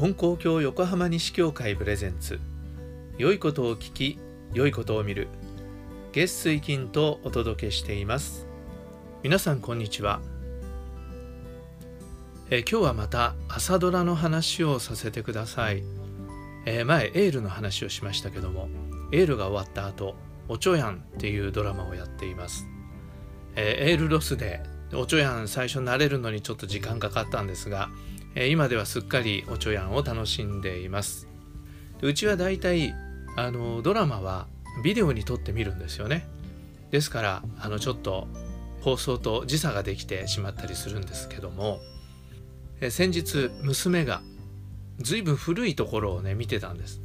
金光教横浜西教会プレゼンツ。良いことを聞き良いことを見る。月水金とお届けしています。皆さんこんにちは。え今日はまた朝ドラの話をさせてください、えー、前エールの話をしましたけどもエールが終わった後おちょやんっていうドラマをやっています、えー、エールロスでおちょやん最初慣れるのにちょっと時間かかったんですが、え、今ではすっかりおちょやんを楽しんでいます。うちはだいたいあのドラマはビデオに撮ってみるんですよね。ですからあのちょっと放送と時差ができてしまったりするんですけどもえ先日娘が随分古いところをね見てたんです。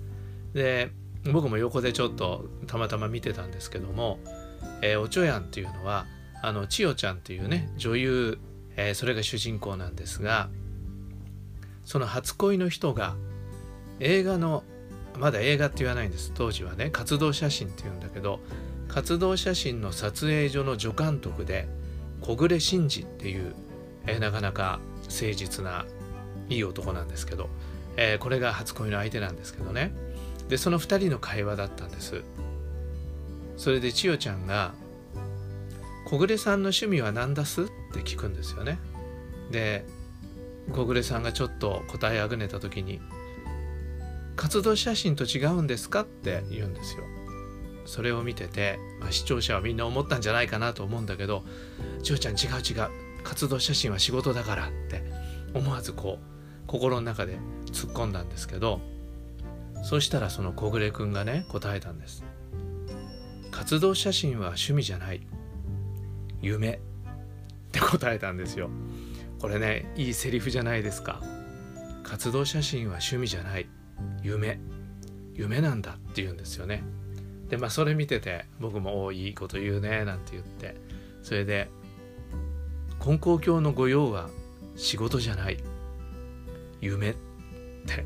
で僕も横でちょっとたまたま見てたんですけども、えー、おちょやんっていうのはあの千代ちゃんっていうね女優、えー、それが主人公なんですがその初恋の人が映画のまだ映画って言わないんです。当時はね活動写真っていうんだけど活動写真の撮影所の助監督で小暮真二っていう、えー、なかなか誠実ないい男なんですけど、えー、これが初恋の相手なんですけどね。でその2人の会話だったんです。それで千代ちゃんが「小暮さんの趣味は何だす?」って聞くんですよね。で小暮さんがちょっと答えあぐねた時に「活動写真と違うんですか?」って言うんですよ。それを見てて、まあ、視聴者はみんな思ったんじゃないかなと思うんだけど「千代ちゃん違う違う。活動写真は仕事だからって思わずこう心の中で突っ込んだんですけどそしたらその小暮君がね答えたんです活動写真は趣味じゃない。夢って答えたんですよ。これねいいセリフじゃないですか。活動写真は趣味じゃない。夢。夢なんだって言うんですよね。でまあそれ見てて僕も「おいいこと言うね」なんて言って。それで金光教の御用は仕事じゃない。夢って、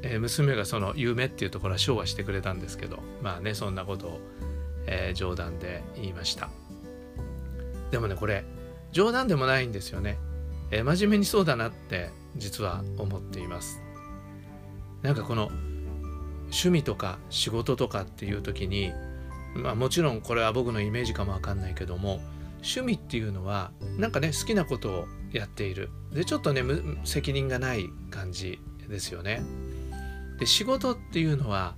えー、娘がその夢っていうところは昭和してくれたんですけど。まあねそんなことを、えー、冗談で言いました。でもねこれ冗談でもないんですよね、え、真面目にそうだなって実は思っています。なんかこの趣味とか仕事とかっていう時にまあもちろんこれは僕のイメージかもわかんないけども趣味っていうのはなんかね好きなことをやっている。でちょっとね責任がない感じですよね。で仕事っていうのは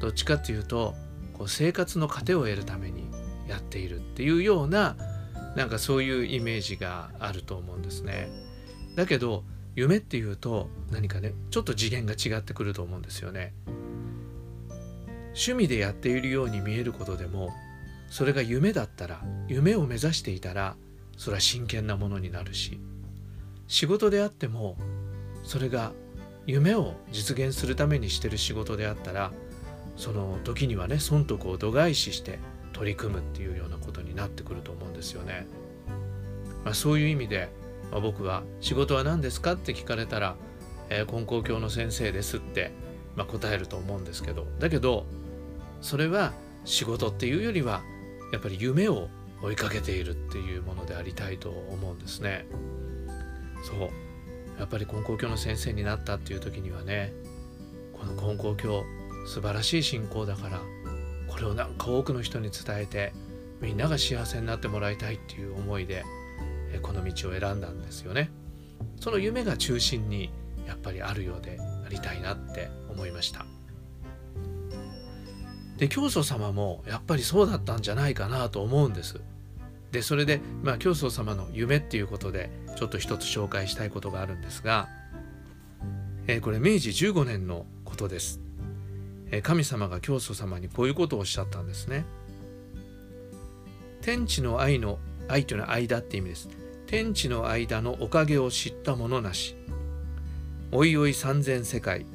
どっちかっていうとこう生活の糧を得るためにやっているっていうようななんかそういうイメージがあると思うんですね。だけど夢っていうと何かねちょっと次元が違ってくると思うんですよね。趣味でやっているように見えることでもそれが夢だったら夢を目指していたらそれは真剣なものになるし。仕事であってもそれが夢を実現するためにしてる仕事であったらその時にはね損得を度外視して取り組むっていうようなことになってくると思うんですよね。まあ、そういう意味で、まあ、僕は「仕事は何ですか?」って聞かれたら「えー、金光教の先生です」って、まあ、答えると思うんですけどだけどそれは仕事っていうよりはやっぱり夢を追いかけているっていうものでありたいと思うんですね。そうやっぱり金光教の先生になったっていう時にはねこの金光教素晴らしい信仰だからこれをなんか多くの人に伝えてみんなが幸せになってもらいたいっていう思いでこの道を選んだんですよね。その夢が中心にやっぱりあるようでありたいなって思いました。で教祖様もやっぱりそうだったんじゃないかなと思うんです。でそれで、まあ、教祖様の夢っていうことでちょっと一つ紹介したいことがあるんですが、えー、これ明治15年のことです。神様が教祖様にこういうことをおっしゃったんですね。天地の愛の愛というのは間って意味です。天地の間のおかげを知った者なし。おいおい三千世界。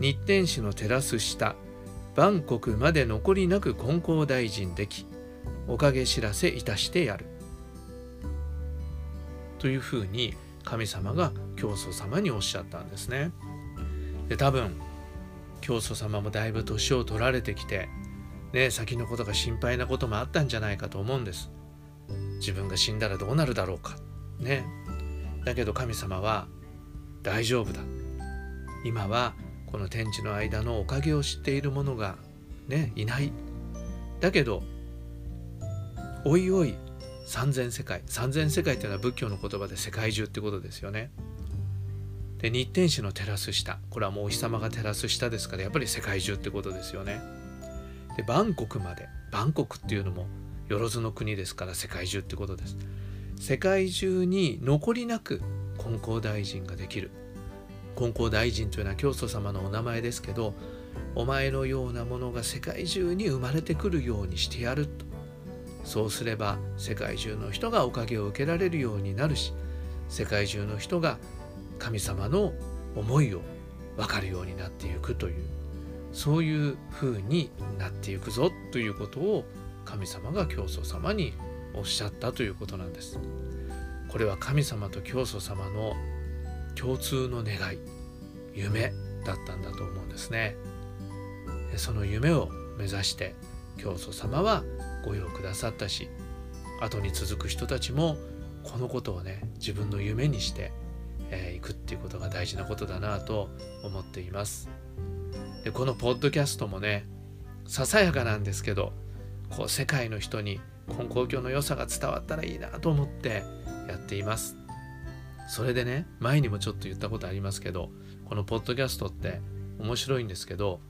日天使の照らす下。万国まで残りなく金光大臣できおかげ知らせいたしてやるというふうに神様が教祖様におっしゃったんですね。で多分教祖様もだいぶ年を取られてきて、ね、先のことが心配なこともあったんじゃないかと思うんです。自分が死んだらどうなるだろうか。ね。だけど神様は大丈夫だ。今はこの天地の間のおかげを知っている者がねいないだけどおいおい三千世界三千世界っていうのは仏教の言葉で世界中ってことですよねで日天使の照らす下。これはもうお日様が照らす下ですからやっぱり世界中ってことですよね。でバンコクまで。バンコクっていうのもよろずの国ですから世界中ってことです。世界中に残りなく金光大臣ができる。金光大臣というのは教祖様のお名前ですけどお前のようなものが世界中に生まれてくるようにしてやると。そうすれば世界中の人がおかげを受けられるようになるし世界中の人が神様の思いを分かるようになっていくというそういう風になっていくぞということを神様が教祖様におっしゃったということなんです。これは神様と教祖様の共通の願い夢だったんだと思うんですね。その夢を目指して教祖様はご用くださったし後に続く人たちもこのことをね自分の夢にして、えー、くっていうことが大事なことだなと思っています。でこのポッドキャストもねささやかなんですけどこう世界の人に根高教の良さが伝わったらいいなと思ってやっています。それでね前にもちょっと言ったことありますけどこのポッドキャストって面白いんですけど、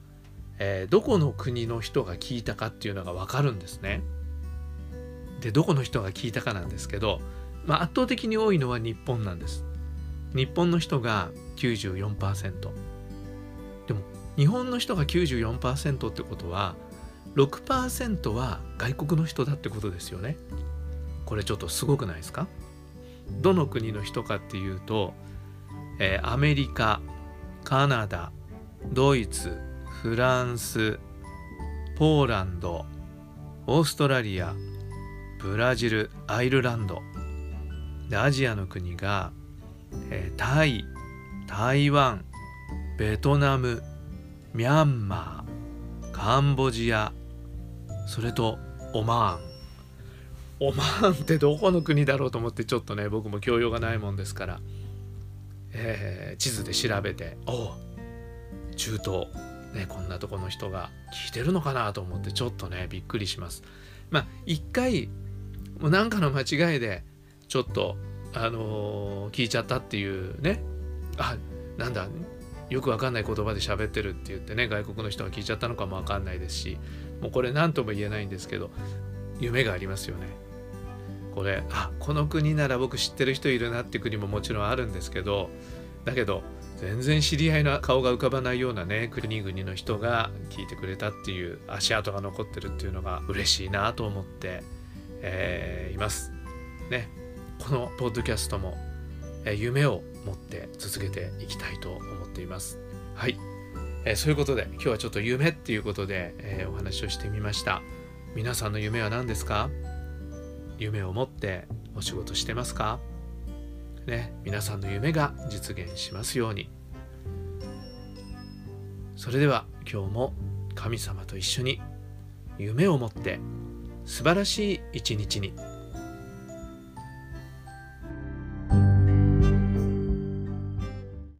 えー、どこの国の人が聞いたかっていうのが分かるんですね。でどこの人が聞いたかなんですけど、まあ、圧倒的に多いのは日本なんです。日本の人が94%でも日本の人が94%ってことは6%は外国の人だってことですよね。これちょっとすごくないですか？どの国の人かっていうと、えー、アメリカカナダドイツフランスポーランドオーストラリアブラジルアイルランド。でアジアの国が、えー、タイ台湾ベトナムミャンマーカンボジアそれとオマーン。オマーンってどこの国だろうと思ってちょっとね僕も教養がないもんですから、えー、地図で調べてお中東。ねこんなとこの人が聞いてるのかなと思ってちょっとねびっくりします。まあ一回もう何かの間違いでちょっとあの、聞いちゃったっていうねあなんだよくわかんない言葉で喋ってるって言ってね外国の人が聞いちゃったのかもわかんないですしもうこれ何とも言えないんですけど夢がありますよね。これあこの国なら僕知ってる人いるなって国ももちろんあるんですけどだけど全然知り合いの顔が浮かばないようなね国々の人が聞いてくれたっていう足跡が残ってるっていうのが嬉しいなと思って、えー、います。ねこのポッドキャストも、え、夢を持って続けていきたいと思っています。はい、え、そういうことで今日はちょっと夢っていうことで、え、お話をしてみました。皆さんの夢は何ですか？夢を持ってお仕事してますか？ね、皆さんの夢が実現しますように。それでは今日も神様と一緒に夢を持って素晴らしい一日に